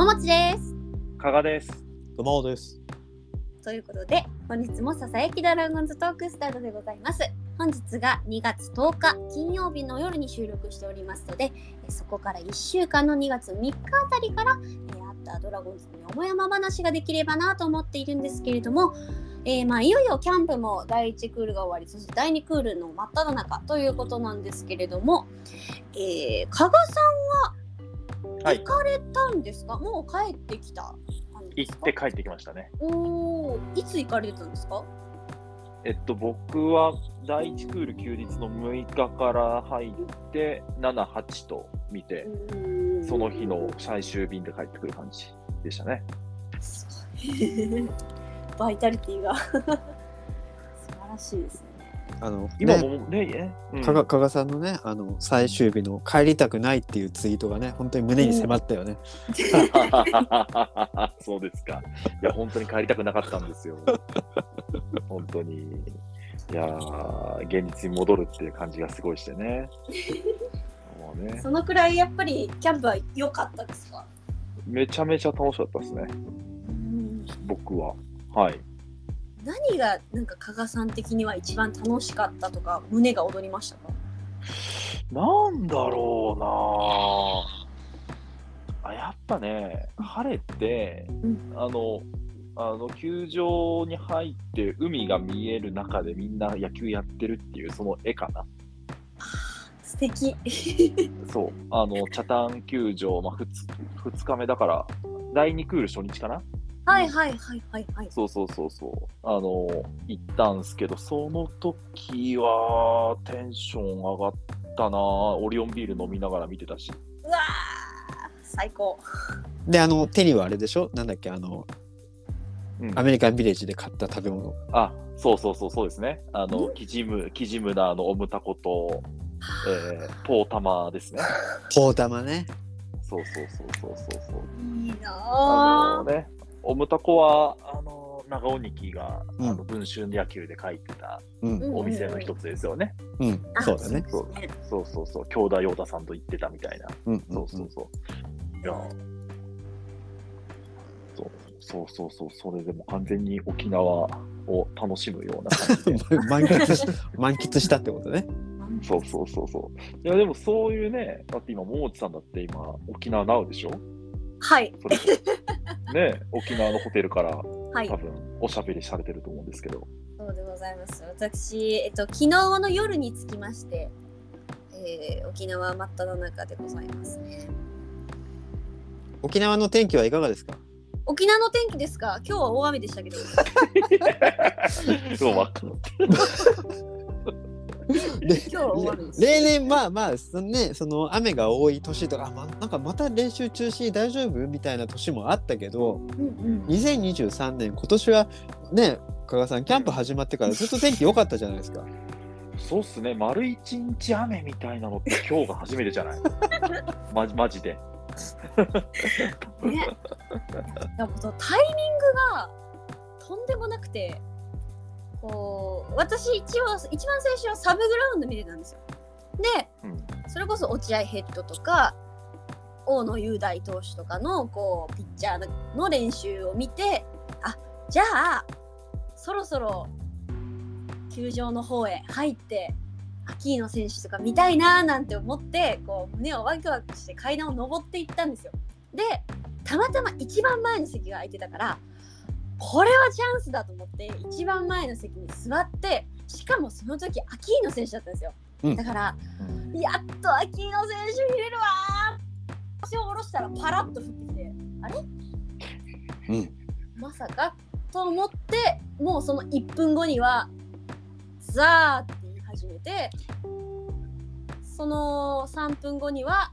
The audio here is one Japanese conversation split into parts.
ももちです。加賀です。熊尾です。ということで、本日もささやきドラゴンズトークスタートでございます。本日が2月10日金曜日の夜に収録しておりますので、えそこから1週間の2月3日あたりから、えーあったドラゴンズのよもやま話ができればなと思っているんですけれども、えーまあ、いよいよキャンプも第1クールが終わり、そして第2クールの真っ只中ということなんですけれども、えー、加賀さんははい。行かれたんですか、もう帰ってきた行って帰ってきましたね。おーいつ行かれてたんですか？えっと、僕は第1クール休日の6日から入って、7、8と見て、その日の最終便で帰ってくる感じでしたね。すごい。バイタリティが。素晴らしいですね。あの、今ね、もね、え？うん加賀加賀さんのね、あの最終日の帰りたくないっていうツイートがね、本当に胸に迫ったよね。そうですか。いや、本当に帰りたくなかったんですよ。本当に。いやー、現実に戻るっていう感じがすごいしてね。もうね、そのくらいやっぱりキャンプは良かったですか、めちゃめちゃ楽しかったですね、僕は。はい。何がなんか加賀さん的には一番楽しかったとか胸が躍りましたか？なんだろうな。あやっぱね、晴れて、うん。あの、あの球場に入って海が見える中でみんな野球やってるっていうその絵かな。素敵。そう、あの、北谷球場、まあ、2, 2日目だから、第2クール初日かな？はいはいはいはいはい。そうそうそうそう。あの、行ったんすけど、その時はテンション上がったなオリオンビール飲みながら見てたし。うわー最高。で、あの手にはあれでしょ？なんだっけ、あのうんアメリカンビレッジで買った食べ物。あ、そうそうそう、そうですね。あの、ん？キジム、キジムナーのオムタコと、えー、ポータマですね。ポータマね。そうそうそうそうそうそう。いいなあのね、オムタコは、あの、長尾ニキが、うんあの文春野球で書いてたお店の一つですよね。うん、あそうだね。そうそうそうそう、兄弟ヨーダさんと言ってたみたいな。うん、そうそうそう。いや、そうそうそうそう、それでも完全に沖縄を楽しむような感じで。うん。満喫し満喫したってことね。そうそうそうそう。いや、でもそういうね、だって今、桃地さんだって今、沖縄ナウでしょ？はいそれね、沖縄のホテルからはい多。分おしゃべりされてると思うんですけど。そうでございます。私、えっと、昨日の夜につきまして、えー、沖縄真っ只中でございますね。沖縄の天気はいかがですか？沖縄の天気ですか？今日は大雨でしたけど。今日は大雨です。例年まあまあそのねその雨が多い年とかあ、ま、なんかまた練習中止大丈夫みたいな年もあったけどうんうん。2023年今年はね加賀さんキャンプ始まってからずっと天気良かったじゃないですか。そうっすね、丸一日雨みたいなのって今日が初めてじゃない？まマジで。ね。でもそのタイミングがとんでもなくて、こう私一応一番最初はサブグラウンド見てたんですよ。で、うんそれこそ落合ヘッドとか大野雄大投手とかのこうピッチャーの練習を見て、あじゃあそろそろ球場の方へ入って。アキーノ選手とか見たいなーなんて思ってこう胸をワクワクして階段を登っていったんですよ。でたまたま一番前の席が空いてたからこれはチャンスだと思って一番前の席に座ってしかもその時アキーノ選手だったんですよ、うん。だからうん。やっとアキーノ選手見れるわー。足を下ろしたらパラッと降ってきてあれ？うん、まさかと思ってもうその1分後にはザーって言い始めてその3分後には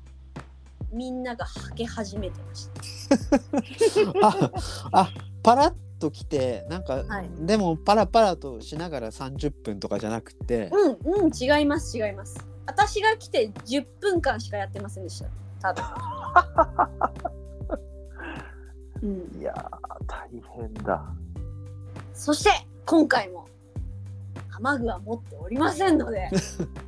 みんながはけ始めてました。ああパラッと来てなんか、はい。でもパラパラとしながら30分とかじゃなくて、うんうん違います違います。私が来て10分間しかやってませんでした。多分 うん。いやー、大変だ。そして今回も雨具は持っておりませんので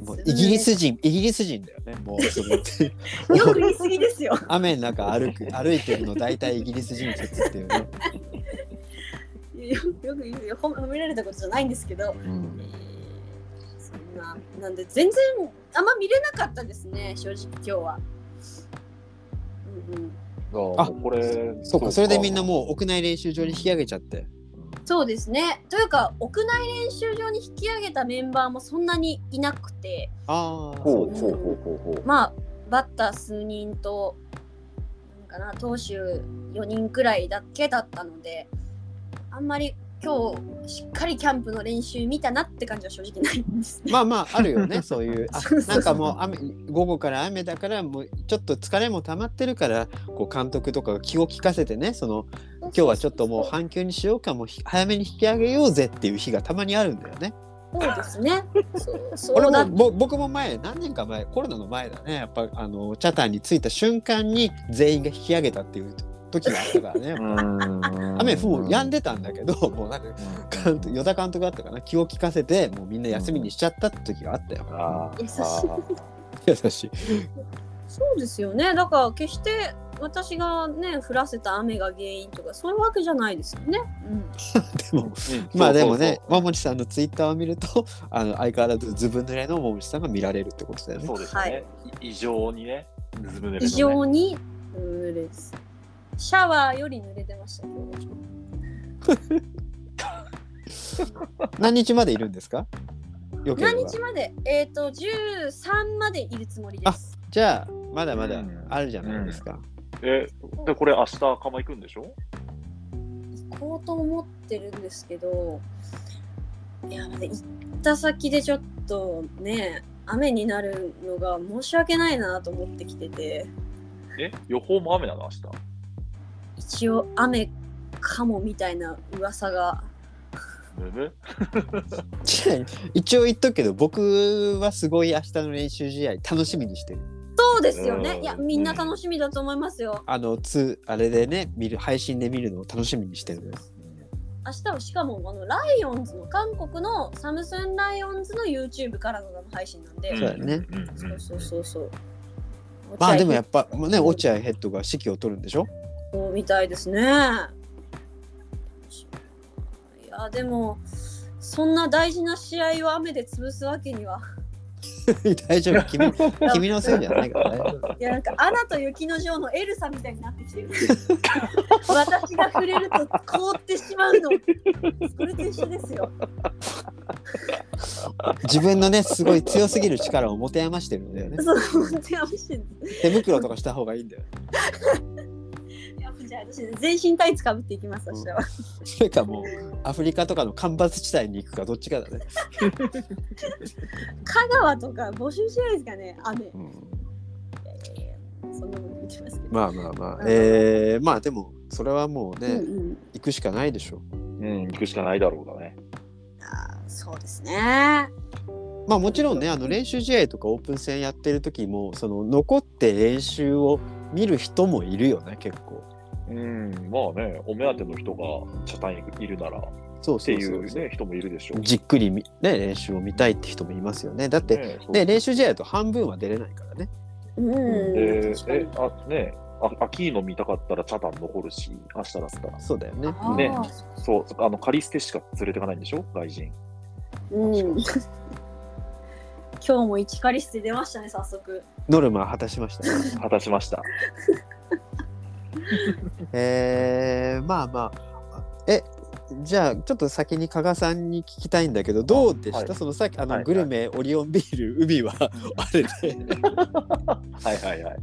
もうイギリス人イギリス人だよねもうそれってよく言い過ぎですよ。雨の中歩く 歩いてるの大体イギリス人説っていうね、よよく言うよ。褒められたことじゃないんですけど、うん。そんななんで全然あんま見れなかったですね正直今日は。うんうん、ああこれそうか。それでみんなもう屋内練習場に引き上げちゃってそうですね。というか屋内練習場に引き上げたメンバーもそんなにいなくて。ああほうほうほうほうほう。まあバッター数人となんかな投手4人くらいだけだったのであんまり今日しっかりキャンプの練習見たなって感じは正直ないんですね。まあまああるよね。そういうあなんかもう雨午後から雨だからもうちょっと疲れも溜まってるからこう監督とかが気を利かせてねその今日はちょっともう半休にしようかもうひ早めに引き上げようぜっていう日がたまにあるんだよね。そうですね。そうそ 俺もぼ僕も前何年か前コロナの前だねやっぱあのチャタンに着いた瞬間に全員が引き上げたっていう時があったからね。雨もう止んでたんだけど もうなんか監督与田監督だったかな気を利かせてもうみんな休みにしちゃったって時があったよ。優しいあ 優しい。そうですよね。だから決して私がね降らせた雨が原因とかそういうわけじゃないですよね。うん、でもーうん。まあでもね桃地さんのツイッターを見るとあの相変わらずずぶ濡れの桃地さんが見られるってことだよね。そ。うですね、はい。異常にね、ずぶ濡れ異常に濡れです。シャワーより濡れてました今日。何日までいるんですか？何日まで？えっ、と13までいるつもりです。じゃあまだまだうん。あるじゃないですか。え、で、これ明日釜行くんでしょ？行こうと思ってるんですけどいやまだ行った先でちょっとね雨になるのが申し訳ないなと思ってきてて。え、予報も雨なの明日？一応雨かもみたいな噂が。一応言っとくけど僕はすごい明日の練習試合楽しみにしてる。そうですよね。うん。いやみんな楽しみだと思いますよ。あのつあれでね見る配信で見るのを楽しみにしてるのよ。明日はしかもあのライオンズの韓国のサムスンライオンズの YouTube からの生配信なんで、そうだね。んんんそうそうそうそう。まあでもやっぱぱもうね落合ヘッドが指揮を取るんでしょ？そうみたいですね。いやでもそんな大事な試合を雨で潰すわけには 大丈夫君 君のせいじゃないから大丈夫。いやなんかアナと雪の女王のエルサみたいになってきてる私が触れると凍ってしまうのそれと一緒ですよ自分のねすごい強すぎる力を持て余してるんだよね。そう本当に危してる手袋とかした方がいいんだよ。いやじゃあ私全身タイツかぶっていきます明日は、それかもうアフリカとかの干ばつ地帯に行くかどっちかだね。香川とか募集しないですかね雨。いうんそんなこと言ってますけど、まあまあまあ、えー、まあでもそれはもうね、うんうん。行くしかないでしょう。ん、行くしかないだろうがね。あーそうですね。う。まあもちろんねあの練習試合とかオープン戦やってる時もその残って練習を見る人もいるよね結構。うん、まあね、お目当ての人が茶単位いるならっそうていそうそううね、人もいるでしょう。じっくりみ、ね、練習を見たいって人もいますよね。だって、ねね、練習試合だと半分は出れないからね。うん、え確かにえ、あ、ねあ、秋の見たかったらチャタン残るし、明日だったら。そうだよね。ねそう、あの、カリステしか連れてかないんでしょ？外人。うん 今日も1カリステ出ましたね早速ノルマは果たしましたね。果たしました。えー、まあまあ。え、じゃあちょっと先に加賀さんに聞きたいんだけど、どうでした、はい。そのさっきあの、はいグルメ、オリオンビール、海はあれで、はいはいはい。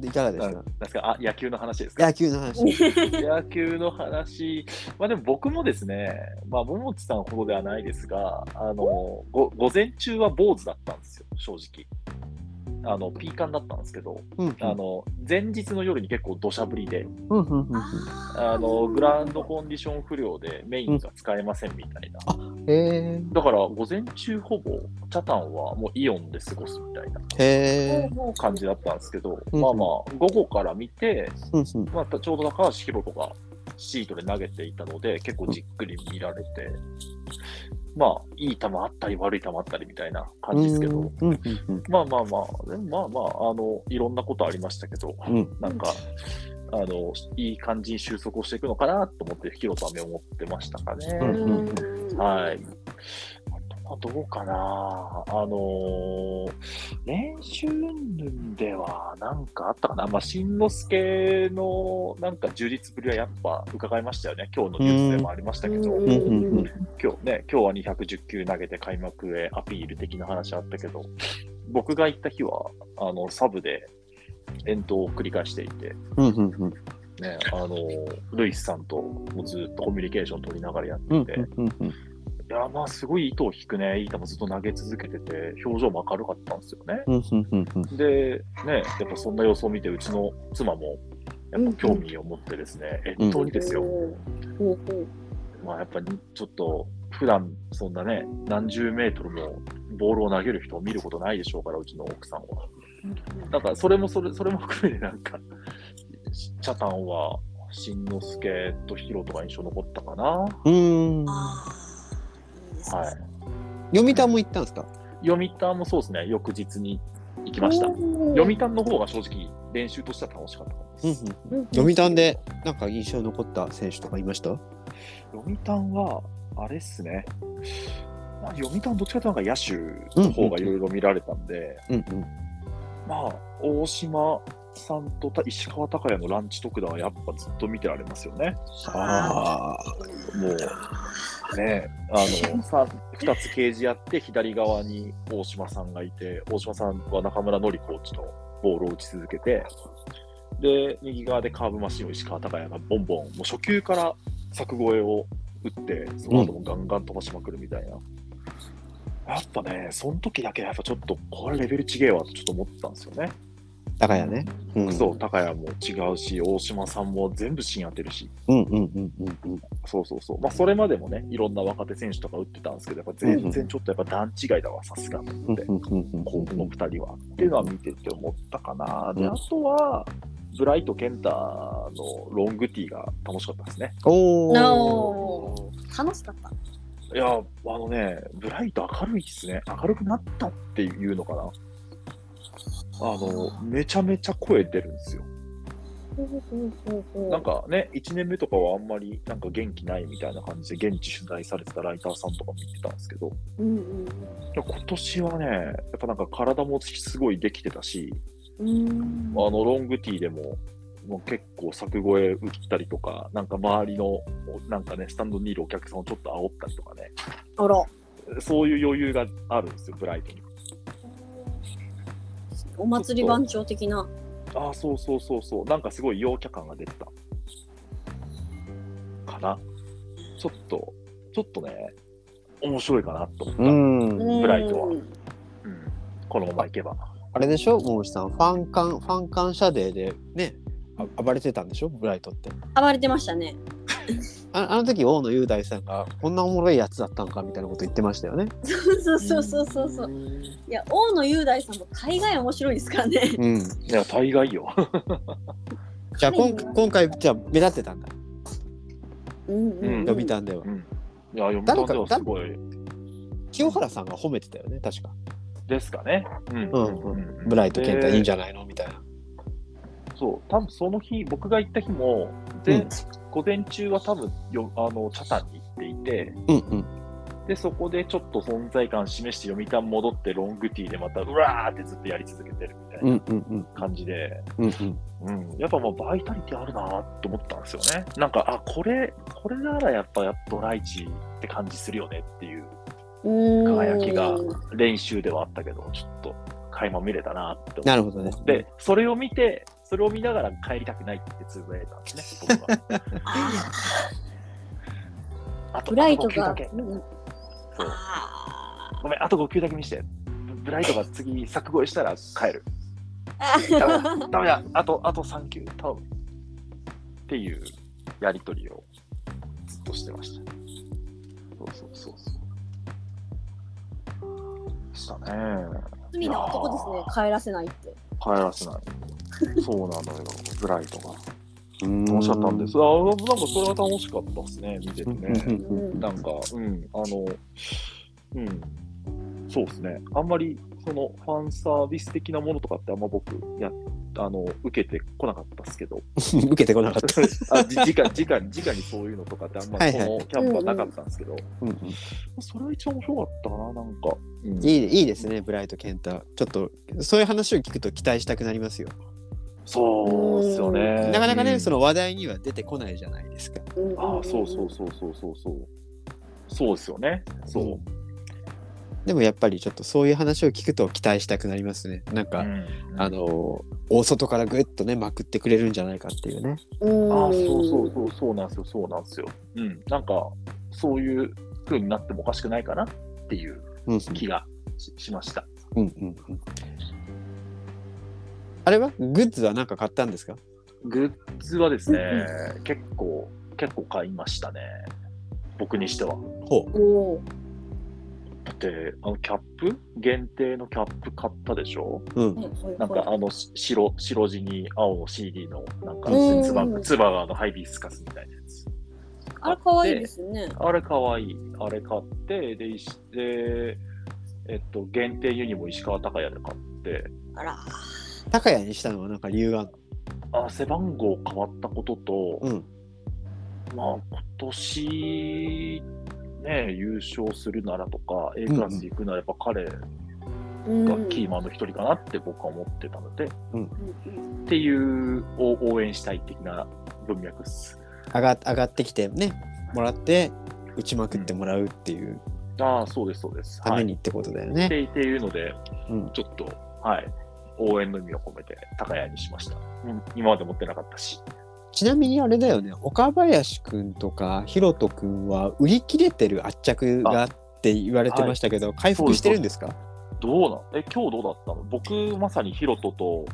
いかがでした？ななんですか？あ、野球の話ですか？野球の話。野球の話、まあでも僕もですね、まあ、桃地さんほどではないですが、あの、ご午前中は坊主だったんですよ、正直。あの、ピーカンだったんですけど、うんあの、前日の夜に結構土砂降りで、うんうんうんうん。あの、グラウンドコンディション不良でメインが使えませんみたいな。へだから、午前中ほぼ、チャタンはもうイオンで過ごすみたいな。え。へえ。感じだったんですけど、うん。まあまあ、午後から見て、うんうん。まあ、ちょうど高橋宏斗がシートで投げていたので、結構じっくり見られて、まあ、いい球あったり悪い球あったりみたいな感じですけど、まあまあまあ、まあまあ、あの、いろんなことありましたけど、うんなんか、あの、いい感じに収束をしていくのかなと思って、ヒロとは目を持ってましたかね。うんうんはい。あとはどうかな。あのー練習云々ではなんかあったかな。まあ、しんのすけのなんか充実ぶりはやっぱ伺いましたよね。今日のニュースでもありましたけど、今日ね、今日は210球投げて開幕へアピール的な話あったけど、僕が行った日は、あの、サブで遠投を繰り返していて、ね、あの、ルイスさんともずっとコミュニケーション取りながらやってうんて、いや、まあ、すごい糸を引くね、いい球ずっと投げ続けてて、表情も明るかったんですよね。うんうんうんうん。で、ね、やっぱそんな様子を見て、うちの妻も、やっぱ興味を持ってですね、越冬にですよ、ほうほうまあ、やっぱりちょっと、普段そんなね、何十メートルもボールを投げる人を見ることないでしょうから、うちの奥さんは。だから、それもそれ、それも含めて、なんか、チャタンは、しんのすけとヒロとか印象残ったかな。はうんああ、いいですね。い。読谷も行ったんですか？読谷もそうですね、翌日に行きました。読読谷の方が正直練習としては楽しかった。読谷でなんか印象残った選手とかいました？読谷は、あれっすね。まあ、読谷どっちかというと野手の方がいろいろ見られたんで、うんうんまあ、大島さんとた石川昂弥のランチ特打はやっぱずっと見てられますよね。あもう、ね、あの、さ2つケージやって、左側に大島さんがいて、大島さんは中村典コーチのボールを打ち続けて、で、右側でカーブマシンを石川昂弥がボンボン、もう初球から柵越えを打って、その後もガンガン飛ばしまくるみたいな。やっぱね、その時だけやっぱちょっと、これレベル違えわとちょっと思ったんですよね。高谷ね。うんそう、高谷も違うし、大島さんも全部芯当てるし、うんうんうんうんうん。そうそうそう。まあ、それまでもね、いろんな若手選手とか打ってたんですけど、やっぱ全然ちょっとやっぱ段違いだわ、さすがと思って、この二人は。っていうのは見てて思ったかな。で、うんあとは、ブライト・ケンタのロングティーが楽しかったですね。おおー楽しかった。いや、あのね、ブライト明るいですね。明るくなったっていうのかな。あの、めちゃめちゃ声出るんですよ。なんかね、1年目とかはあんまりなんか元気ないみたいな感じで現地取材されてたライターさんとかも言ってたんですけど、うんうん今年はね、やっぱなんか体もすごいできてたし、うん。あのロングティーでももう結構柵越え打ったりとか、なんか周りのなんかね、スタンドにいるお客さんをちょっと煽ったりとかね、そういう余裕があるんですよ、ブライトに。お祭り番長的な。ああ、そうそうそうそう、なんかすごい陽キャ感が出てた。かな。ちょっと、ちょっとね、面白いかなと思った。うん。ブライトはうんうん、このままいけば。あれでしょ、もうさん、ファンカン、ファン感謝デーでね、あ暴れてたんでしょ、ブライトって。暴れてましたね。ああの時、大野雄大さんが、こんなおもろいやつだったんかみたいなこと言ってましたよね。そうそうそうそうそう。いや、大野雄大さんも大概面白いですからね。うん。いや、大概よ。じゃあ、こん今回、じゃあ、目立ってたんだ、うんうんうん。読谷ではう。ん。いや、読谷ではすごい清原さんが褒めてたよね、確か。ですかね。うんうんうんブライト健太いいんじゃないの？みたいな。そう、多分その日、僕が行った日も、で、うん午前中は多分よあの、チャタンに行っていて、うんうん。で、そこでちょっと存在感示して読谷戻ってロングティーでまたうわーってずっとやり続けてるみたいうんな。感じで、やっぱもうバイタリティあるなと思ったんですよね。なんか、あ、これ、これならやっぱドライチって感じするよねっていううん輝きが練習ではあったけど、ちょっと垣間見れたなって思なるほどね。って、それを見て、それを見ながら帰りたくないってつぶやいたんですね、僕は。あとブライトあと5球だが。そうあごめん、あと5球だけ見して。ブライトが次、柵越えしたら帰る。ーダメだ、あと、あと3球、頼む。っていうやりとりをずっとしてました。そうそうそうそう。でしたね。罪な男ですね、帰らせないって。帰らせない。そうなのよ、ブライトが。楽しかったんです？ああ、なんかそれは楽しかったですね、見ててうんね。なんか、うん、あの、うん、そうですね。あんまり、その、ファンサービス的なものとかってあんま僕、や、あの、受けてこなかったですけど、受けてこなかった。あ、じ、じか、じかに、じかにそういうのとかってあんまりこのキャンプはなかったんですけど、それは一番面白かったかな、なんか。うんいいいいですね、ブライト・ケンタ。ちょっと、そういう話を聞くと期待したくなりますよ。そうですよね。なかなかね、うんその話題には出てこないじゃないですか。ああ、そうそうそうそうそうそう。そうですよね。そう。でもやっぱりちょっとそういう話を聞くと期待したくなりますね。なんか、うんあの、大外からぐっとね、まくってくれるんじゃないかっていうね。うんああ、そうそうそう、そうなんですよ、そうなんですよ。うん、なんか、そういう風になってもおかしくないかなっていううんうん気がししました。うんうんうん。あれは？グッズは何か買ったんですか？グッズはですね、結構、結構買いましたね。僕にしては。ほう。おーだって、あの、キャップ？限定のキャップ買ったでしょ？うん。なんか、あの、し白、白地に青の CD の、なんか、うんつば、つばがのハイビスカスみたいなやつ。あれ可愛いですね。あれかわいい。あれ買って、で、いしでえっと、限定ユニも石川隆也で買って、あら。高谷にしたのはなんか理由があるあ背番号変わったことと、のうん。まあ、今年、ね、優勝するならとか、A クラス行くならやっぱ彼がうんキーマンの一人かなって僕は思ってたので、うんっていうを応援したい的な文脈です。上が上がってきてね、もらって、打ちまくってもらうっていうああ、そうです、そうです。はい、ためにってことだよっね。てっていうので、うんちょっと、はい、応援の意味を込めて高谷にしました。うん今まで持ってなかったし。ちなみにあれだよね、岡林くんとかひろとくんは売り切れてる圧着があって言われてましたけど、回復してるんですか？どうなんえ、今日どうだったの？僕、まさにヒロトと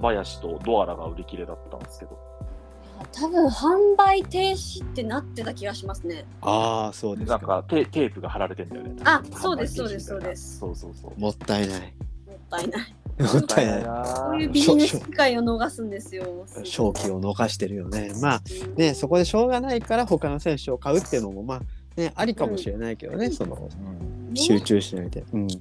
林とドアラが売り切れだったんですけど。多分販売停止ってなってた気がしますね。ああ、そうですか。なんかテテープが貼られてんだよね。あそうですそうですそうですそうそうそう。もったいない。もったいない。もったいない。なこういうビジネス機会を逃すんですよ。正気を逃してるよね。まあね、そこでしょうがないから他の選手を買うっていうのもまあね、ありかもしれないけどね、そのうん集中しないで。うん。そう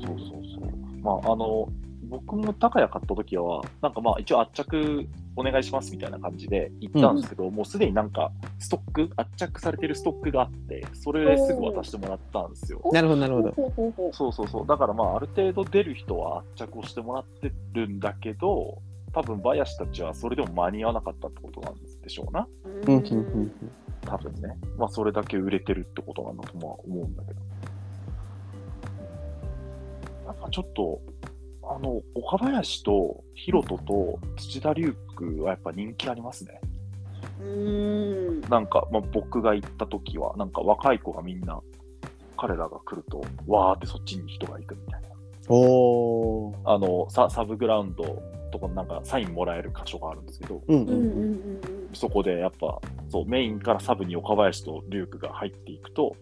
そうそう。まあ、あの、僕も高谷買った時は、なんかまあ一応圧着お願いしますみたいな感じで行ったんですけど、もうすでになんかストック、圧着されてるストックがあって、それですぐ渡してもらったんですよ。なるほど、なるほど。そうそうそう。だからまあある程度出る人は圧着をしてもらってるんだけど、多分バヤシたちはそれでも間に合わなかったってことなんでしょうな。うん、うん、うん。多分ね。まあそれだけ売れてるってことなんだとまあ思うんだけど。なんかちょっと、あの、岡林とヒロトと土田龍空はやっぱ人気ありますね。うん。なんか、まあ、僕が行った時は、なんか若い子がみんな、彼らが来ると、わーってそっちに人が行くみたいな。おー。あの、ササブグラウンドとかなんかサインもらえる箇所があるんですけど、うん、うんうんうんそこでやっぱ、そう、メインからサブに岡林とリュウクが入っていくと、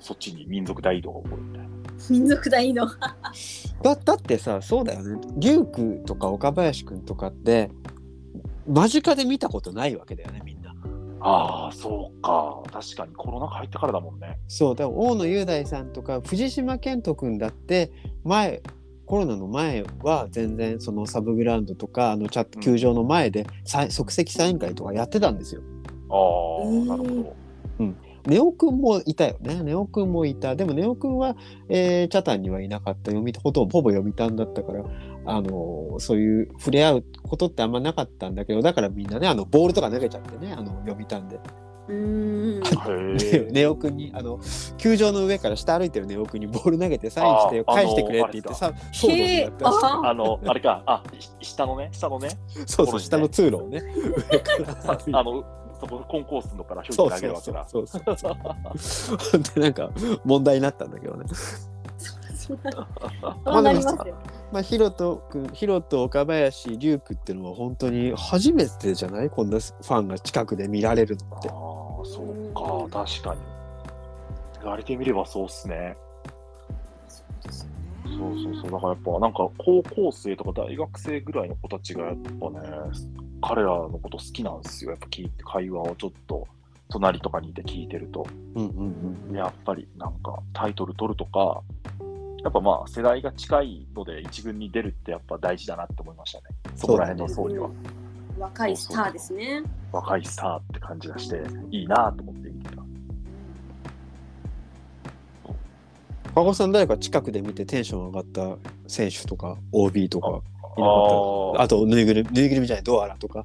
そっちに民族大移動が起こるみたいな。うん。民族大移動。だだってさそうだよね龍空とか岡林くんとかって間近で見たことないわけだよねみんなああ、そうか。確かにコロナ禍入ってからだもんね。そうだから大野雄大さんとか藤島健人くんだって前コロナの前は全然そのサブグラウンドとかあのチャット球場の前でさ即席サイン会とかやってたんですよ。ああ、えーなるほど。ネオくんもいたよね。ネオくんもいた。でもネオくんは、えー、チャタンにはいなかった。読みほとんどほぼ読みたんだったから、あのーそういう触れ合うことってあんまなかったんだけど、だからみんなね、あのボールとか投げちゃってね、あの読みたんで。うん。へえ。ネオくんに、あの、球場の上から下歩いてるネオくんにボール投げてサインして返してくれって言ってさ、騒動になったあ あの、あれか、あ、し下のね、下のね、そうそう、下の通路をね、上からさあの、そこコンコースのから表そう記投げるわけだ。そうそうそうそう。で、なんか問題になったんだけどね。ますよ。まあ、ヒロト君、ヒロト、岡林、龍空っていうのは本当に初めてじゃない？こんなファンが近くで見られるのって。ああ、そうか、確かに。言われてみればそうっすね。そうそうそう。だからやっぱなんか高校生とか大学生ぐらいの子たちがやっぱね、彼らのこと好きなんですよ。やっぱ聞いて、会話をちょっと隣とかにいて聞いてると。うんうんうんやっぱりなんかタイトル取るとか、やっぱまあ世代が近いので一軍に出るってやっぱ大事だなって思いましたね。そこら辺の層には。若いスターですね。若いスターって感じがして、いいなと思って見てた。加護さん誰か近くで見てテンション上がった選手とか OB とかああとぬいぐるみぬいぐるみじゃないドアラとか。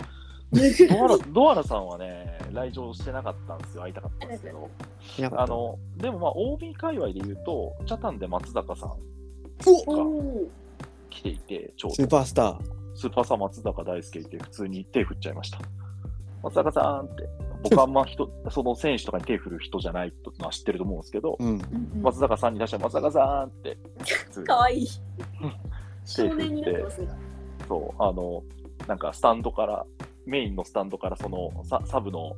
ドアラ ドアラさんはね、来場してなかったんですよ、会いたかったんですけど。あのでもまあ OB 界隈で言うと、チャタンで松坂さんおがー。来ていて、ちょうスーどパースター。スーパーサー松坂大輔いて、普通に手振っちゃいました。松坂さんって、僕はあんま人、その選手とかに手振る人じゃないのは知ってると思うんですけど、うん。松坂さんに出したら松坂さんって、かわいい。手振って。そう、あの、なんかスタンドから、メインのスタンドからそのササブの、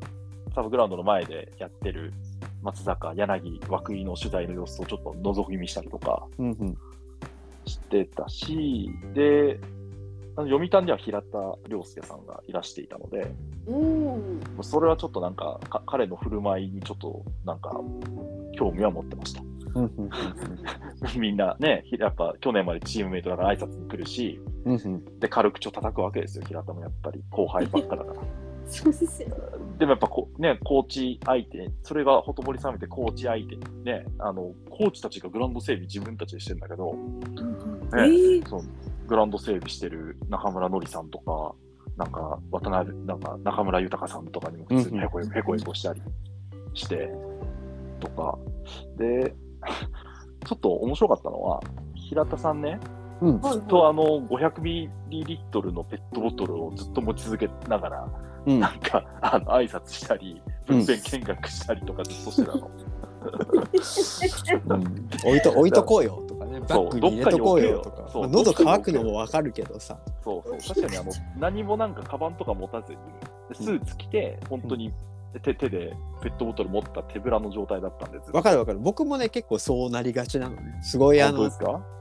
サブグラウンドの前でやってる松坂、柳、涌井の取材の様子をちょっと覗き見したりとかうんうんしてたし、で、あの読谷では平田良介さんがいらしていたので、うん。それはちょっとなんかか彼の振る舞いにちょっとなんか興味は持ってました。うんうん みんなね、やっぱ去年までチームメイトだから挨拶に来るし、うんうんで、軽口を叩くわけですよ、平田もやっぱり後輩ばっかだから。そうですよ。でもやっぱこう、ね、コーチ相手、それがほとぼり冷めてコーチ相手にね、あの、コーチたちがグラウンド整備自分たちでしてるんだけど、えねーそうグラウンド整備してる中村のりさんとか、なんか渡辺、なんか中村豊さんとかにも普通にへこへこへこへこしたりして、とか。で、ちょっと面白かったのは、平田さんね、うん。はいずっとあの500ミリリットルのペットボトルをずっと持ち続けながら、うん。なんか、あの、挨拶したり、うん見学したりとかずっとしてたの。うん。置いと置いとこうよとかね。バッグに入れとこうよとか。まあ喉乾くのもわかるけどさ。そうそう。確かにあの、何もなんかカバンとか持たずに、でスーツ着て、本当に手手でペットボトル持った手ぶらの状態だったんです。わかるわかる。僕もね結構そうなりがちなのね。すごいあの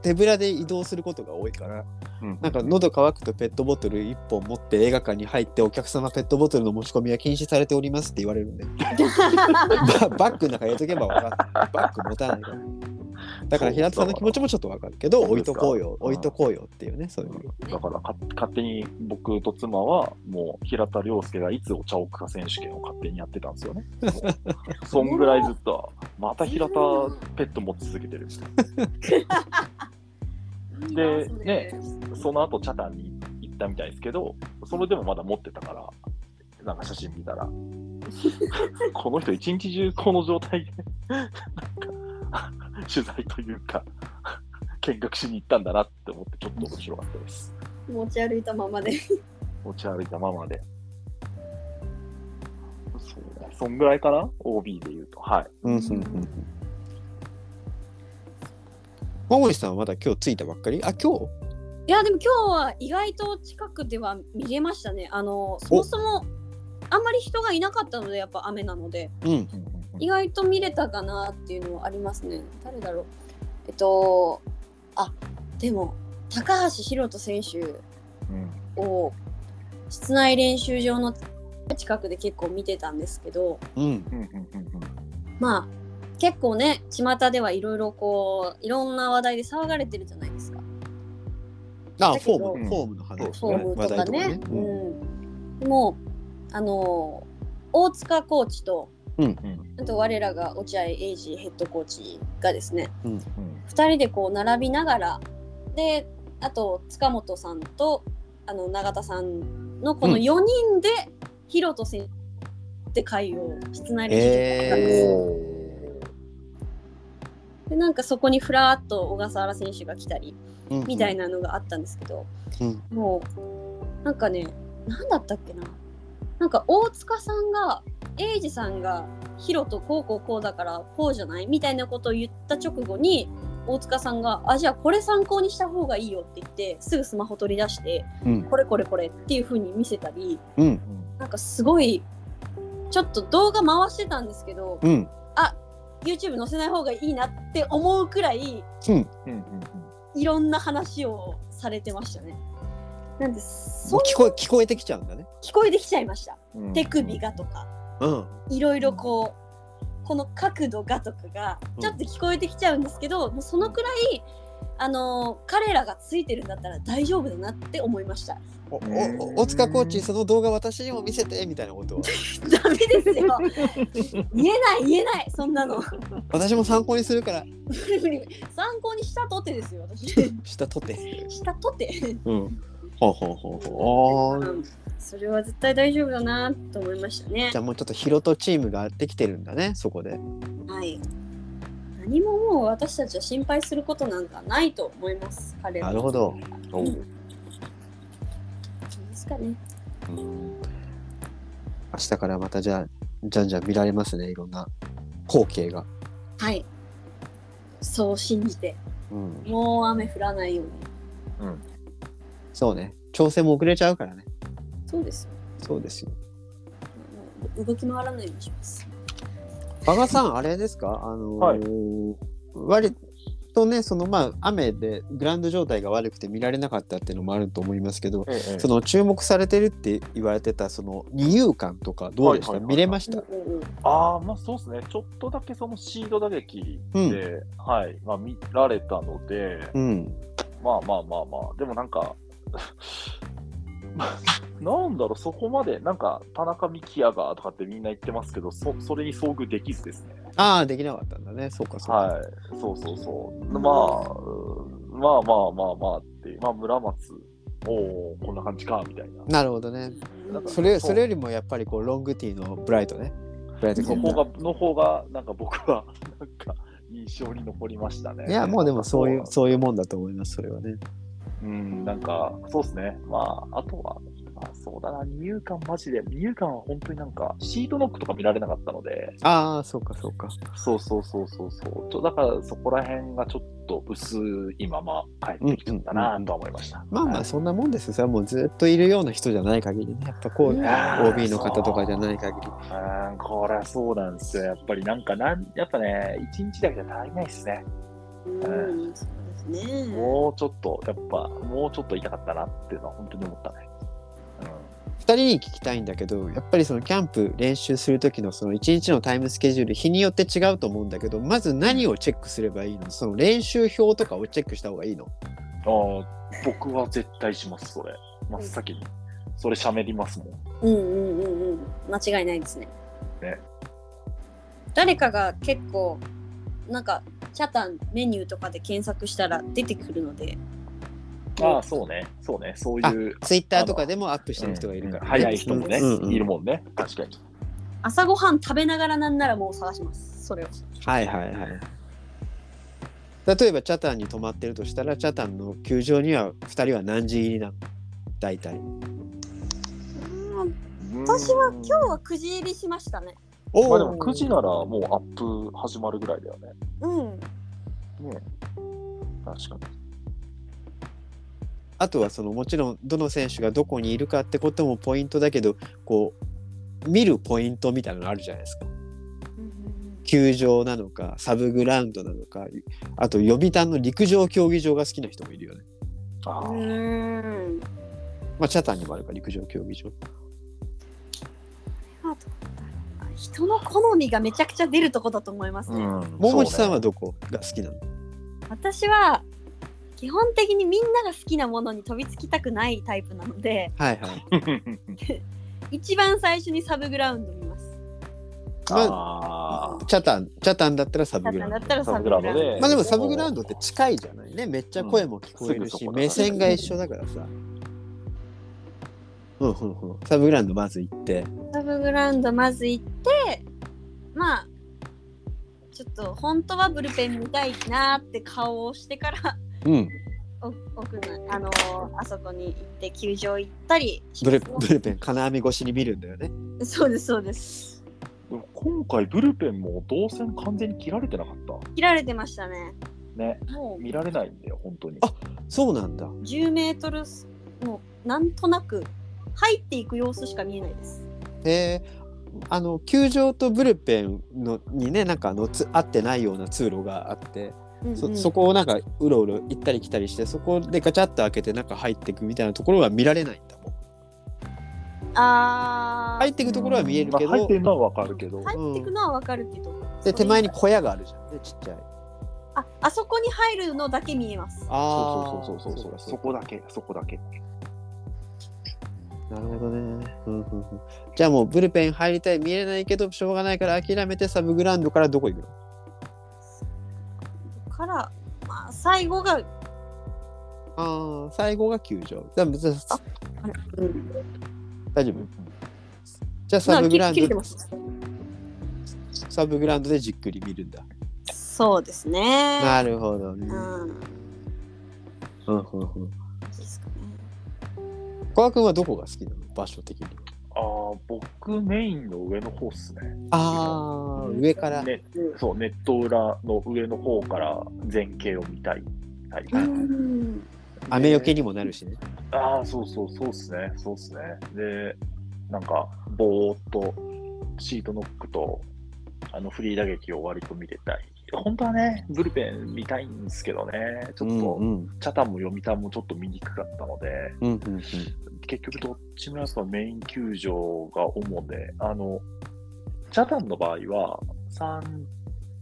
手ぶらで移動することが多いから。うん。なんか喉乾くとペットボトル1本持って映画館に入ってお客様ペットボトルの持ち込みは禁止されておりますって言われるんで。ババッグの中入れとけばわかんない。バッグ持たないからだから平田さんの気持ちもちょっとわかるけど置いとこうよ置いとこうよっていうねそういう。だからか勝手に僕と妻はもう平田良介がいつお茶を置くか選手権を勝手にやってたんですよね。そんぐらいずっと、また平田ペット持ち続けてる。で、ね、その後チャタンに行ったみたいですけど、それでもまだ持ってたから、なんか写真見たら、この人一日中この状態で、なんか 取材というか、見学しに行ったんだなって思って、ちょっと面白かったです。持ち歩いたままで。持ち歩いたままで。そうね、そんぐらいかな ?OB で言うと。はい。うんうんうんうん小森さんはまだ今日着いたばっかり？あ今日？いやでも今日は意外と近くでは見れましたね。あのそもそもあんまり人がいなかったのでやっぱ雨なのでうん意外と見れたかなっていうのはありますね。誰だろう。えっとあでも高橋宏斗選手うん。を室内練習場の近くで結構見てたんですけどうん。うんうんうんまあ結構ね巷ではいろいろこういろんな話題で騒がれてるじゃないですか。あフォームフォームの話フォームとかね。かね。うん、でもあの大塚コーチとうん。あと我らが落合英二ヘッドコーチがですねうん。2人でこう並びながらであと塚本さんとあの永田さんのこのうん。4人でヒロト選手って会を室内練習場でやったんですよ。えでなんかそこにふらっと小笠原選手が来たりーみたいなのがあったんですけど、うん。もうなんかね何だったっけな。なんか大塚さんが英二さんがヒロとこうこうこうだからこうじゃない？みたいなことを言った直後に大塚さんが「あじゃあこれ参考にした方がいいよ」って言ってすぐスマホ取り出してうん「これこれこれ」っていう風に見せたりうんなんかすごいちょっと動画回してたんですけどうん YouTube 載せない方がいいなって思うくらいうんいろんな話をされてましたね。なんでそもう聞こえ聞こえてきちゃうんだね。聞こえてきちゃいました。うん手首がとかうん。いろいろこうこの角度がとかがうんちょっと聞こえてきちゃうんですけど、もうそのくらいあの彼らがついてるんだったら大丈夫だなって思いました。おおお塚コーチその動画私にも見せてみたいなことは？ダメですよ。言えない言えないそんなの。私も参考にするから 参考にしたとてですよ私。下取って。したとて。うん。ほうほうほうほう。それは絶対大丈夫だなと思いましたねじゃ。あもうちょっとヒロトチームができてるんだねそこで。はい。何ももう私たちは心配することなんかないと思います。彼らなるほど。おうそうですかね。明日からまたじゃあじゃんじゃん見られますねいろんな光景が。はい。そう信じて、うん。もう雨降らないように。そうね。調整も遅れちゃうからね。そうですよ。そうですよ。もう動き回らないようにします。馬場さんあれですか？あのー割とねそのまあ雨でグラウンド状態が悪くて見られなかったっていうのもあると思いますけど、ええその注目されてるって言われてたその二遊間とかどうでした、はいはいはいはい見れました、うんうんうんああ、まあそうですね。ちょっとだけそのシード打撃で、はい、まあ見られたので、うん。まあまあまあまあ、でもなんか、なんだろう、そこまで、なんか、田中幹也がとかってみんな言ってますけど、そそれに遭遇できずですね。ああ、できなかったんだね。そうか、そうか。はい、そうそうそう。まあ、うんまあまあまあまあって、まあ村松、おお、こんな感じか、みたいな。なるほどね。それそれよりもやっぱりこうロングティーのブライトね。ブライトの方が、の方が、なんか僕は、なんか、印象に残りましたね。いや、もうでもそういう、そういうもんだと思います、それはね。うん、なんか、そうですね。まあ、あとは、まあ、そうだな、二遊間マジで、二遊間は本当になんか、シートノックとか見られなかったので、ああ、そうか、そうか。そうそうそうそうそう。ちょだから、そこら辺がちょっと薄いまま帰ってきちゃったなとは思いました。まあまあ、はいそんなもんですよ。それはもうずっといるような人じゃない限りね。やっぱこう、うん OB の方とかじゃない限り。うん、これはそうなんですよ。やっぱりなんかなん、やっぱね、一日だけじゃ足りないですね。うん、そうですね。もうちょっと、やっぱ、もうちょっと痛かったなっていうのは本当に思ったね。二人に聞きたいんだけど、やっぱりそのキャンプ練習する時のその一日のタイムスケジュール、日によって違うと思うんだけど、まず何をチェックすればいいの？その練習表とかをチェックした方がいいの？うん、ああ、僕は絶対します、それ。真っ先に。それ、しゃべりますもん。うんうんうんうん。間違いないですね。ね誰かが結構、なんか、チャタンメニューとかで検索したら出てくるので。ああ、そうね。そうね。そういう。ツイッターとかでもアップしてる人がいるから、うん早い人もね、うんうんいるもんね。確かに。朝ごはん食べながらなんならもう探します。それを。はいはいはい。例えばチャタンに泊まってるとしたら、チャタンの球場には2人は何時入りなの？大体。私は今日は9時入りしましたね。おまあでも9時ならもうアップ始まるぐらいだよね。うん。ね確かに。あとはそのもちろんどの選手がどこにいるかってこともポイントだけどこう見るポイントみたいなのあるじゃないですか球場なのかサブグラウンドなのかあと読谷の陸上競技場が好きな人もいるよねああ、うん。まあチャタンにもあるか陸上競技場人の好みがめちゃくちゃ出るとこだと思いますね。うん。桃地さんはどどこが好きなの？私は基本的にみんなが好きなものに飛びつきたくないタイプなのではいはい 一番最初にサブグラウンド見ます。あチャタンチャタンだったらサブだっグラウンドたらサブグラウンドで。まあでもサブグラウンドって近いじゃないねめっちゃ声も聞こえるし、目線が一緒だからさうんうんうん。サブグラウンドまず行って。サブグラウンドまず行ってまあちょっと本当はブルペン見たいなって顔をしてからうん。お奥のあのーあそこに行って球場行ったり。しブルブルペン金網越しに見るんだよね。そうですそうです。今回ブルペンも動線完全に切られてなかっ切られてましたね。た。ね。もう見られないんだよ、本当に。あそうなんだ。10メートルもうなんとなく入っていく様子しか見えないです。であの球場とブルペンのにねなんかあのつ合ってないような通路があってそうんうん。そこをなんかうろうろ行ったり来たりしてそこでガチャッと開けて中入っていくみたいなところは見られないんだもん。あー。入っていくところは見えるけど、まあ入ってるのはわかるけど。入っていくのはわかるけど、で手前に小屋があるじゃんねちっちゃい。ああそこに入るのだけ見えます。あそうそうそうそうそう。そそこだけ、そこだけ。なるほどね、うんうんうん、じゃあもうブルペン入りたい見えないけどしょうがないから諦めてサブグラウンドからどこ行くの？から、まあ、最後が、ああ最後が球場。だ別にうん、大丈夫？じゃあサブグラウンドサブグラウンドでじっくり見るんだ。そうですね。なるほどね。うん。うんう小川君はどこが好きなの？場所的にああ、僕メインの上の方っすね。ああ上から、ね、そう、ネット裏の上の方から前景を見たいタイプ。うん雨よけにもなるしねああ、そうそう、そうっすね、そうっすね。で、なんか、ぼーっとシートノックと、あの、フリー打撃を割と見てたい。本当はね、ブルペン見たいんですけどね、ちょっと、うんうん。チャタンも読谷もちょっと見にくかったので、うんうんうん。結局どっちもやっぱメイン球場が主で、あの、チャタンの場合は3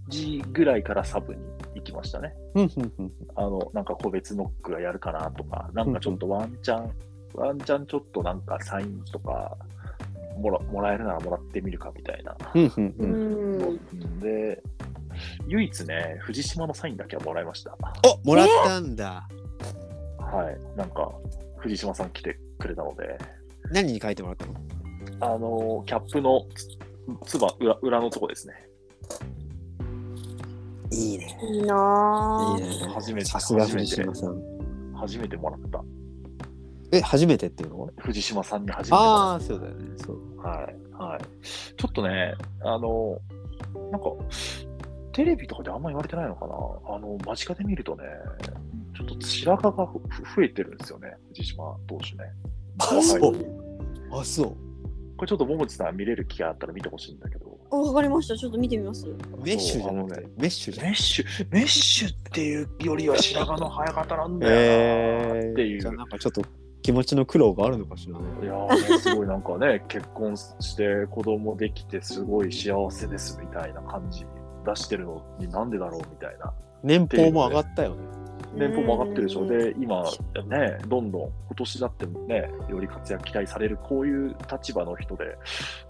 時ぐらいからサブに行きましたね。うんうんうん。あの、なんか個別ノックがやるかなとか、なんかちょっとワンチャン、ワンチャンちょっとなんかサインとかもらもらえるならもらってみるかみたいな。うんうんううんんで、唯一ね、藤島のサインだけはもらいました。おもらったんだ、はい。なんか、藤島さん来てくれたので、何に書いてもらったの？あの、キャップのつつば裏裏のとこですね。いいねいいなぁいいね初めてさすが初めて藤島さん初めてもらった。え初めてっていうの？藤島さんに初めてああそうだよねそうた。はい。はい。ちょっとね、あの、なんか、テレビとかであんま言われてないのかな？あの、間近で見るとね、ちょっと白髪がふ増えてるんですよね、藤島投手ね。あそう時あそうこれちょっと桃地さん見れる気があったら見てほしいんだけど。おわかりましたちょっと見てみますメッシュじゃなくてねメッシュじゃんメッシュ、メッシュっていうよりは白髪の生え方なんだよなえっていう。じゃあなんかちょっと気持ちの苦労があるのかしらねいやーねすごいなんかね、結婚して子供できてすごい幸せですみたいな感じ出してるのになんでだろうみたいな。年俸も上がったよね年俸も上がってるでしょ。うんで、今ね、どんどん今年だってね、より活躍期待されるこういう立場の人で、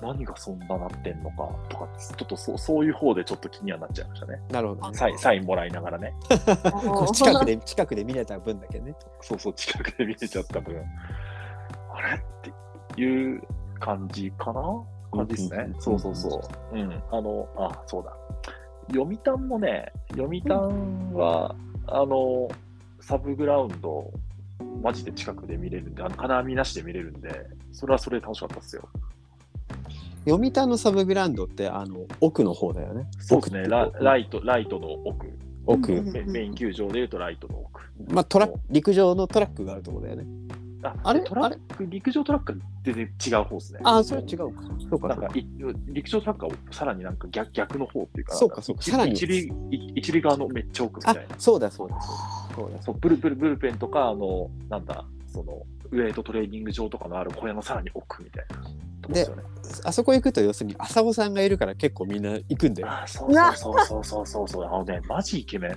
何がそんななってんのかとか、ちょっとそうそういう方でちょっと気にはなっちゃいましたね。なるほどねサインサインもらいながらね。近くで近くで見れた分だけねそうそう、近くで見れちゃった分、あれっていう感じかな？感じですねうん。そうそうそう。うん。あの、あ、そうだ。読谷もね、読谷は、あの、サブグラウンド、マジで近くで見れるんで、あの金網なしで見れるんで、それはそれで楽しかったですよ。読谷のサブグラウンドってあの奥の方だよねそうですね。ラ奥ライト、ライトの奥、奥、うんメメイン球場でいうとライトの奥。まあトラ陸上のトラックがあるところだよねああれ？トラック、陸上トラックは全然違う方ですね。ああそれは違うかそうかそうかなんかい陸上トラックはさらになんか逆逆の方っていうか、そうかそうか一さらに一塁い一塁側のめっちゃ奥みたあいな。そうだそうだそうだそうだそうブルブルブルペンとか、あの、なんだ、その、ウェイトトレーニング場とかのある小屋のさらに奥みたいなでね。あそこ行くと要するに浅尾さんがいるから結構みんな行くんだよあ、そうそうそうそうそうそうそう。あのね、マジイケメン。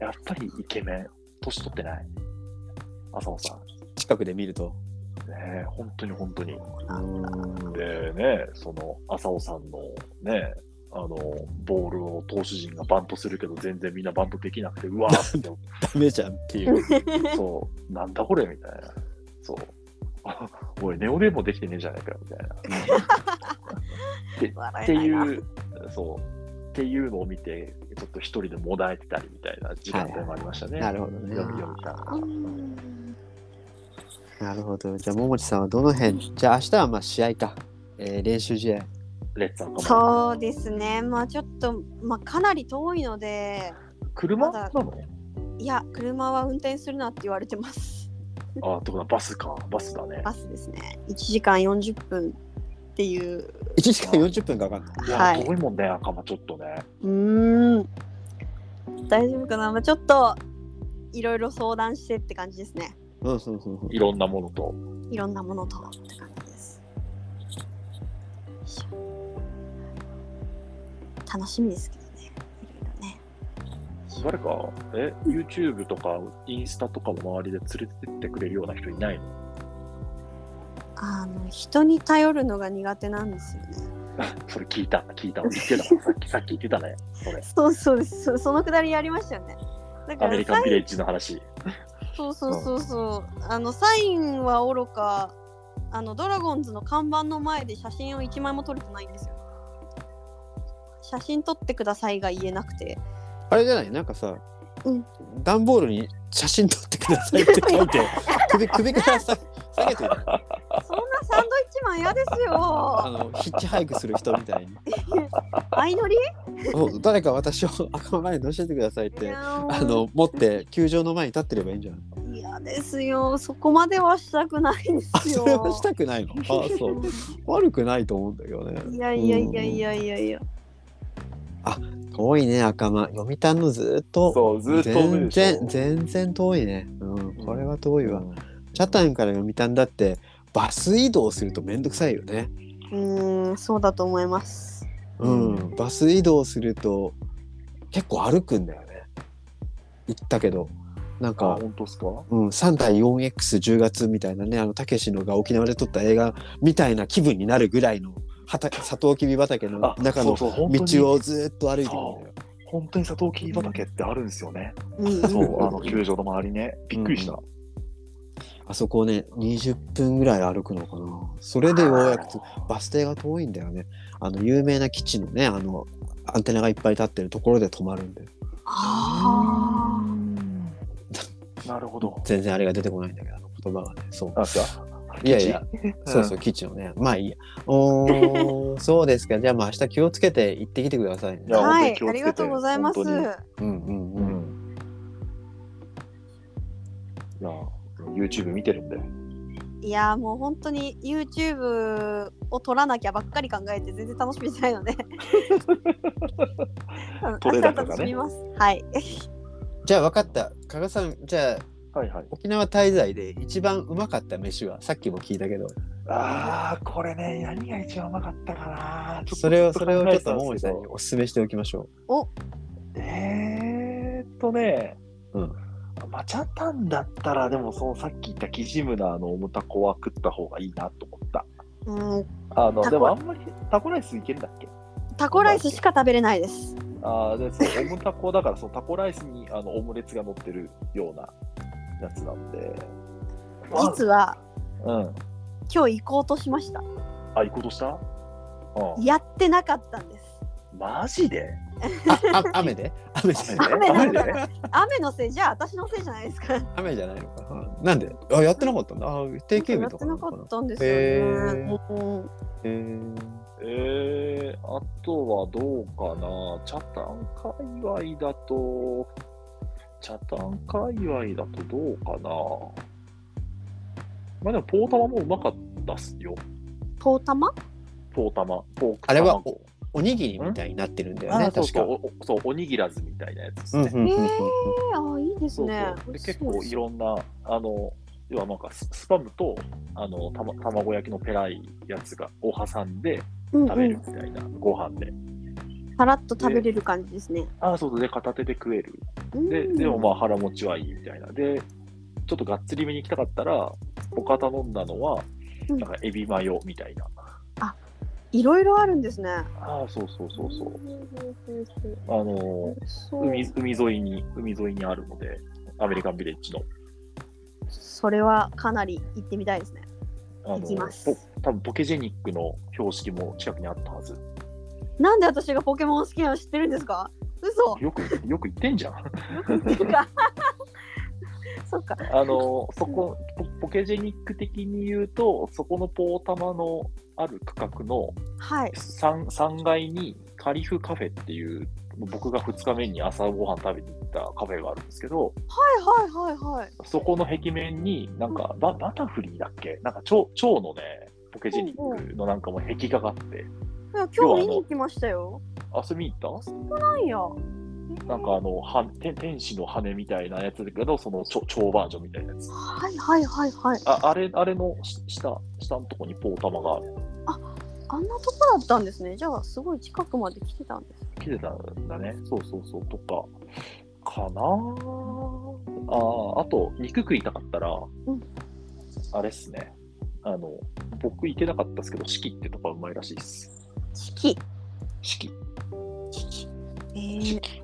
やっぱりイケメン。年取ってない。浅尾さん。近くで見るとね本当に本当に。うんでね、その浅尾さんのね、あのボールを投手陣がバントするけど、全然みんなバントできなくて、うわーって、ダメじゃんっていう そう、なんだこれみたいな。そう。おい、ネオレもできてねえじゃないかよみたいな。っていう、そう。っていうのを見て、ちょっと一人でもだえてたりみたいな時間帯もありましたね。なるほどね読み読みたうんなるほど。じゃあ桃地さんはどの辺？じゃあ明日はまあ試合か、えー練習試合。レッツそうですね。まあちょっと、まあ、かなり遠いので車？なの？いや車は運転するなって言われてます。あ、ってことはバスか。バスだね。バスですね。1時間40分っていう。1時間40分かかんないいや、はい。遠いもんね、赤間ちょっとね。うーん。大丈夫かな、まあ、ちょっといろいろ相談してって感じですねうんうんうんうんいろんなものと。いろんなものとって感じです楽しみですけどねいろいろね誰か、え、YouTube とかインスタとかも周りで連れてってくれるような人いないの？あの人に頼るのが苦手なんですよね それ聞いた、聞いた。言ってたわ さっき、さっき言ってたね。それ。そうそうですそそのくだりやりましたよねだかアメリカンビレッジの話。そうそうそうそう。あのサインはおろかあのドラゴンズの看板の前で写真を1枚も撮れてないんですよ。写真撮ってくださいが言えなくて。あれじゃない？なんかさ、うん。段ボールに写真撮ってくださいって書いて首首からさ下げてる。そんなサンドイッチマン嫌ですあよのヒッチハイクする人みたいに。相乗り？お誰か私を赤の前に乗せてくださいってあの持って球場の前に立ってればいいんじゃない？嫌ですよ。そこまではしたくないんであすよ。それはしたくないの？あそう。悪くないと思うんだけどね。いやいやいやいやいやいや、遠いね赤間。読谷のずっと。そう、ずっと全然全然遠いね。うん。これは遠いわ、うん。チャタンから読谷だってバス移動するとめんどくさいよね。うーんそうだと思います。うん、バス移動すると結構歩くんだよね。行ったけど。なんあ、か、本当ですか？うん、3対 4X10 月みたいなねあのたけしのが沖縄で撮った映画みたいな気分になるぐらいの畑サトウキビ畑のあ、中の道をずっと歩いてくる。んだよ。本当にサトウキビ畑ってあるんですよね。うん。そう、あの球場の周りね。びっくりした。あそこをね20分ぐらい歩くのかなそれでようやくつバス停が遠いんだよねあの有名な基地のねあのアンテナがいっぱい立ってるところで止まるんであなるほど。全然あれが出てこないんだけどあの言葉がねそういやいや、そうそう、基地のね。まあいいや。おー そうですか。じゃあ、まあ明日気をつけて行ってきてくださいね。はいありがとうございますうんうんううん。ん。いや、YouTube 見てるんで。いやもう本当に YouTube を撮らなきゃばっかり考えて全然楽しみじゃないので。撮れ高がね。はい。じゃあ分かった。加賀さん、じゃあはいはい。沖縄滞在で一番うまかった飯は？さっきも聞いたけど、ああ、これね、何が一番うまかったかな。それをずそれをちょっと桃井さんにお勧めしておきましょえーっとね、うんマチャタンだったら、でもそのさっき言ったキジムナーのオムタコは食った方がいいなと思った。うんあの、でもあんまりタコライスいけるんだっけ？タコライスしか食べれないですああ、で、そう、オムタコだから、そのタコライスにあのオムレツが乗ってるようなやつなんで。実はうん。今日行こうとしましたあ、行こうとした？うん。やってなかったんですマジで？う。あ、あ雨で？雨で？雨雨で？雨のせい？じゃあ私のせいじゃないですか。雨じゃないのか。うん。なんで？あ、やってなかったんだ。あ、定型日やってなとかな？のかな。かったんですよへねう。んへー。えー、あとはどうかな、チャタン界隈だと、チャタン界隈だとどうかな？まあでも、ポータマもうまかったっすよ。ポータマ？ポータマ。ポークあれは卵おにぎりみたいになってるんだよね、あそう確か。そうおそう、おにぎらずみたいなやつですね。うんうんうんうんえー、あいいですそうねそうで結構いろんな、あの、要はなんかススパムとあのたま卵焼きのペライやつがを挟んでうん食べうんるみたいな、ご飯で。さらっと食べれる感じですねああ、そうそう、で、片手で食える。で、うんでもまあ腹持ちはいいみたいな。で、ちょっとがっつりめに行きたかったら、他頼んだのは、うんなんかエビマヨみたいな。いろいろあるんですね。ああ、そうそうそうそう。あのそう。海、海沿いに、海沿いにあるので、アメリカンビレッジの。それはかなり行ってみたいですね。あの行きます。ポ多分ポケジェニックの標識も近くにあったはず。なんで私がポケモン好きなの知ってるんですか？嘘。よく、よく言ってんじゃん。っていうか。そっか。あの、そこ、ポポケジェニック的に言うと、そこのポータマのある区画のはい。3, 3階にカリフカフェっていう、僕が2日目に朝ごはん食べに行ったカフェがあるんですけど、はいはいはいはい。そこの壁面になんかババタフリーだっけ？なんか蝶蝶のね、ポケジェニックのなんかも壁画があって、いや今日見に行きましたよ。あ、それ見に行った？なんや。なんかあの、は天天使の羽みたいなやつだけど、その超超バージョンみたいなやつ。はいはいはいはい。ああれ、あれのし下、下のとこにポー玉がある。あんなとこだったんですね。じゃあすごい近くまで来てたんです。来てたんだね。そうそうそう。とか、かなああ、あと、肉食いたかったら、うんあれっすね。あの、僕行けなかったですけど、四季ってとこはうまいらしいです。四季。四季。えー、四季。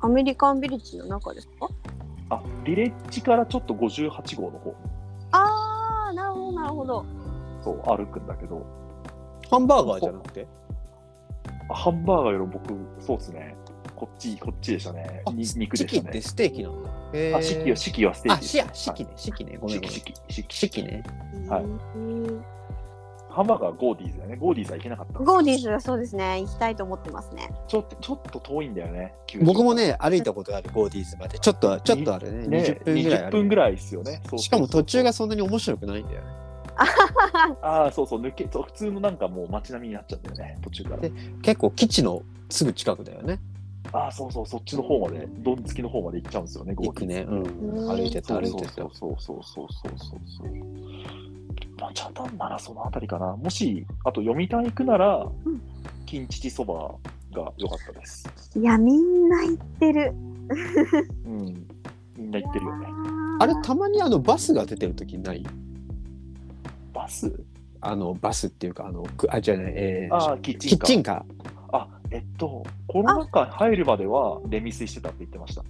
アメリカンビレッジの中ですか？あ、ビレッジからちょっと58号の方、ああ、なるほどなるほど。そう、歩くんだけど、ハンバーガーじゃなくて？ハンバーガーより僕、そうっすね。こっち、こっちでしたね。あに肉四季っでしたね。てステーキなんだ。へーあ、四季は、四季はステーあ、キ四季ね、四季ね。ごめんごめん。四季、四季、四季ね。はいうんハンバーガーはゴーディーズだよね。ゴーディーズは行けなかった。ゴーディーズはそうですね。行きたいと思ってますね。ちょっと、ちょっと遠いんだよね。僕もね、歩いたことある、ゴーディーズまで。ちょっと、ちょっとあるね。ね、20分ぐらいあ20分る。ぐらいですよね。そうそうそうしかも途中がそんなに面白くないんだよね。ああ、そうそう、抜け、そう普通のなんかもう街並みになっちゃったよね、途中からで。結構基地のすぐ近くだよね。ああ、そうそう、そっちの方まで、どんつきの方まで行っちゃうんですよね、ゴー行くね。うん。うん歩いてた、そう歩いてたそう。そうそうそうそうそうそう。まあ、チャタンならそのあたりかな。もし、あと読谷行くなら、ん金乳そばが良かったです。いや、みんな行ってる。うん。みんな行ってるよね。あれ、たまにあのバスが出てる時ない？バス？あのバスっていうか、あの、くあ、じゃない、えーああ、キッチンカー。キッチンカあ、えっと、コロナ禍入るまではレミ水してたって言ってました。ー。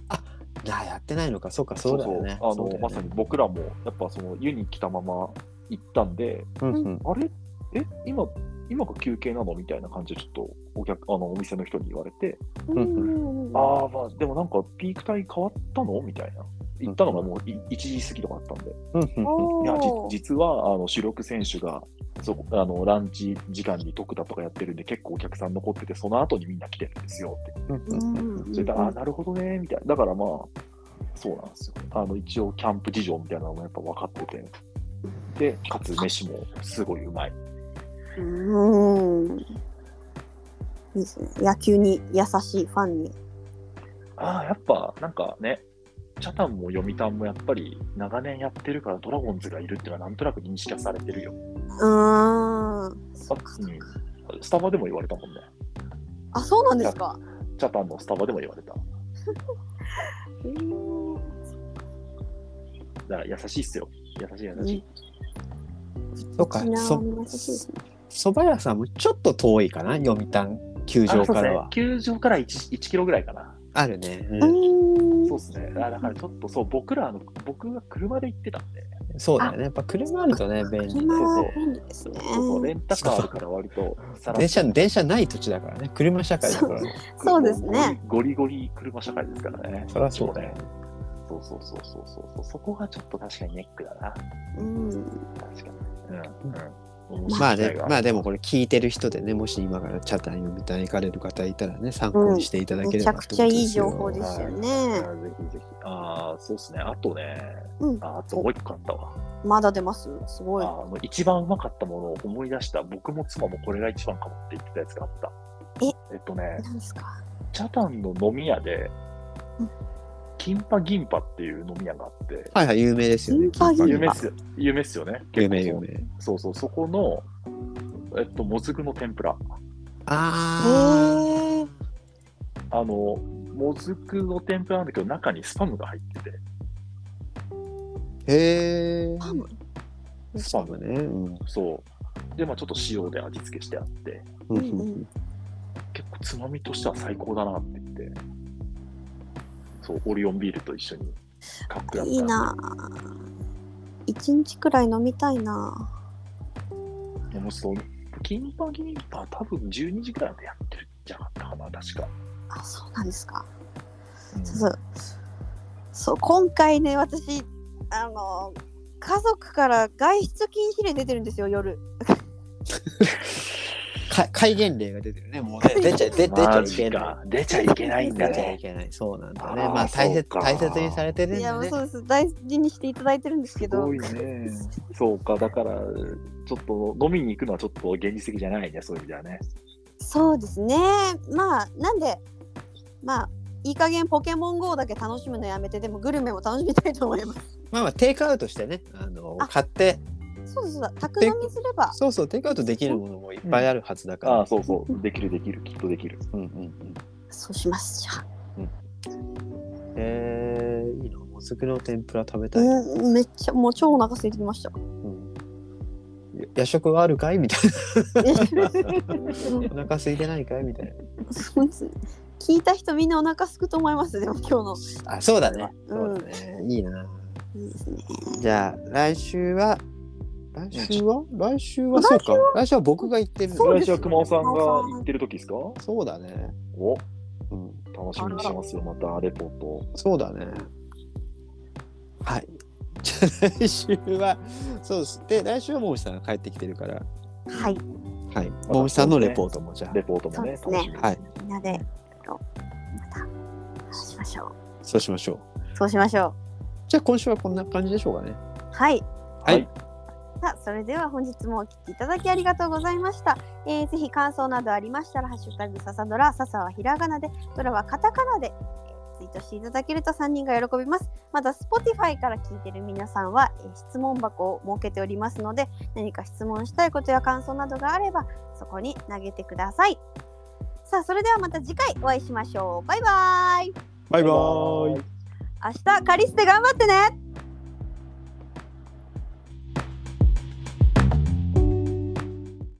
いや、やってないのか、そうか、そうだよね。あのまさに僕らもやっぱその湯に来たまま行ったんで、うんうん。あれ？え今、今が休憩なの？みたいな感じでちょっとお客あのお店の人に言われて、うんああ、まあでもなんかピーク帯変わったの？みたいな。行ったのがもうい1時過ぎとかあったんで、いや、実はあの主力選手がそこあのランチ時間に特打とかやってるんで、結構お客さん残ってて、その後にみんな来てるんですよってうんうんうんうんそれで、ああ、なるほどね、みたいな。だからまあ、そうなんですよ。あの、一応、キャンプ事情みたいなのもやっぱ分かってて。で、かつ飯もすごいうまい。うん。いいですね。野球に優しいファンに。ああ、やっぱ、なんかね、チャタンも読谷もやっぱり長年やってるからドラゴンズがいるっていうのはなんとなく認識はされてるよ。うーん。あうん、スタバでも言われたもんね。あ、そうなんですか。チャタンのスタバでも言われた。へ ーだから優しいっすよ。優しい優しい。そうか沖、縄そも優しいですね。蕎麦屋さんもちょっと遠いかな、読谷球場からは。。球場から 1, 1キロぐらいかな。あるね。うん。そうですね。あだからちょっとそう、僕らの、僕が車で行ってたんで、そうだよね。やっぱ車あるとね、便利。そうそう便利ですね。そうそう、レンタカーあるから割と電車、電車ない土地だからね。車社会だからね。そうですね。ゴリゴリ車社会ですからね。そりゃそうだよね。そうそうそうそうそうそう。そこがちょっと確かにネックだな。うん。確かに。うん。うん。まあね、まあでも。もこれ聞いてる人でね、もし今からチャタン読みたい行かれる方いたらね、参考にしていただければめちゃくちゃいい情報でですよあね。ーぜひぜひ。ああ、そうですね。あとね、うんああともう一個あったわ。まだ出ます？すごい。あの一番うまかったものを思い出した、僕も妻もこれが一番かもって言ってたやつがあった。え？えっとね、何ですか？チャタンの飲み屋でうん、キンパギンパっていう飲み屋があって、はいはい、有名ですよね。キンパギンパ有名っすよ有名っすよね。有名有名。そうそう、そこの、えっと、もずくの天ぷら。あ。あの、もずくの天ぷらなんだけど、中にスパムが入ってて、ー。へえ。パム？スパム。ね。うんそう。で、まあちょっと塩で味付けしてあって、うん結構つまみとしては最高だなって言って、そう、オリオンビールと一緒にカップやった。いいな。ぁ一日くらい飲みたいな。もうそう、キンパギンパ多分12時ぐらいまでやってるんじゃなかったかな、確か。あそうなんですか、うん。そう。そう今回ね私あの家族から外出禁止令出てるんですよ夜 か戒厳令が出てるね。もうね、出ちゃ、出出ちゃマいけない。出ちゃいけないんだ出ちゃいね。けない。そうなんだね。まあ大切、大切にされてるんいやだね。そうです大事にしていただいてるんですけどすごいね。そうか、だから、ちょっと飲みに行くのはちょっと現実的じゃないね、そういう意味ではね。そうですねまあなんでまあいい加減ポケモン GO だけ楽しむのやめてでもグルメも楽しみたいと思いますまあまあテイクアウトしてねあのあ買ってそうだそう。だ宅飲みすれば。そうそうテイクアウトできるものもいっぱいあるはずだから、ああ、そうそう。できるできる。きっとできる。うんうんうん。そうしますじゃあ。えー、いいのもずくの天ぷら食べたい、うんめっちゃもう超お腹空いてきました。うん。夜食はあるかい？みたいな。お腹空いてないかい？みたいそうですね。聞いた人みんなお腹すくと思います。でも今日の。なあそうだね。うん。そうだね、いいな。いいですね。じゃあ来週は来週は？来週はそうか。来週は僕が行ってる。そうです来週は熊尾さんが行ってる時ですか？そうだね。お。うん。楽しみにしてますよ、またレポート。そうだね。はい。じゃあ来週は、そうです。で、来週はもみさんが帰ってきてるから、はい。はい。もみさんのレポートもじゃあ、レポートもね、そうですね。楽しみに。はい。みんなでまた話しましょう。そうしましょう。そうしましょう。じゃあ今週はこんな感じでしょうかね。はい。はい。さあそれでは本日もお聞きいただきありがとうございました、えーぜひ感想などありましたら「ハッシュタグささドラ」「ささはひらがなでドラはカタカナで」えーツイートしていただけると3人が喜びます。また Spotify から聞いている皆さんは、えー質問箱を設けておりますので何か質問したいことや感想などがあればそこに投げてください。さあそれではまた次回お会いしましょう。バイバイ。バイバーイ。明日カリステ頑張ってね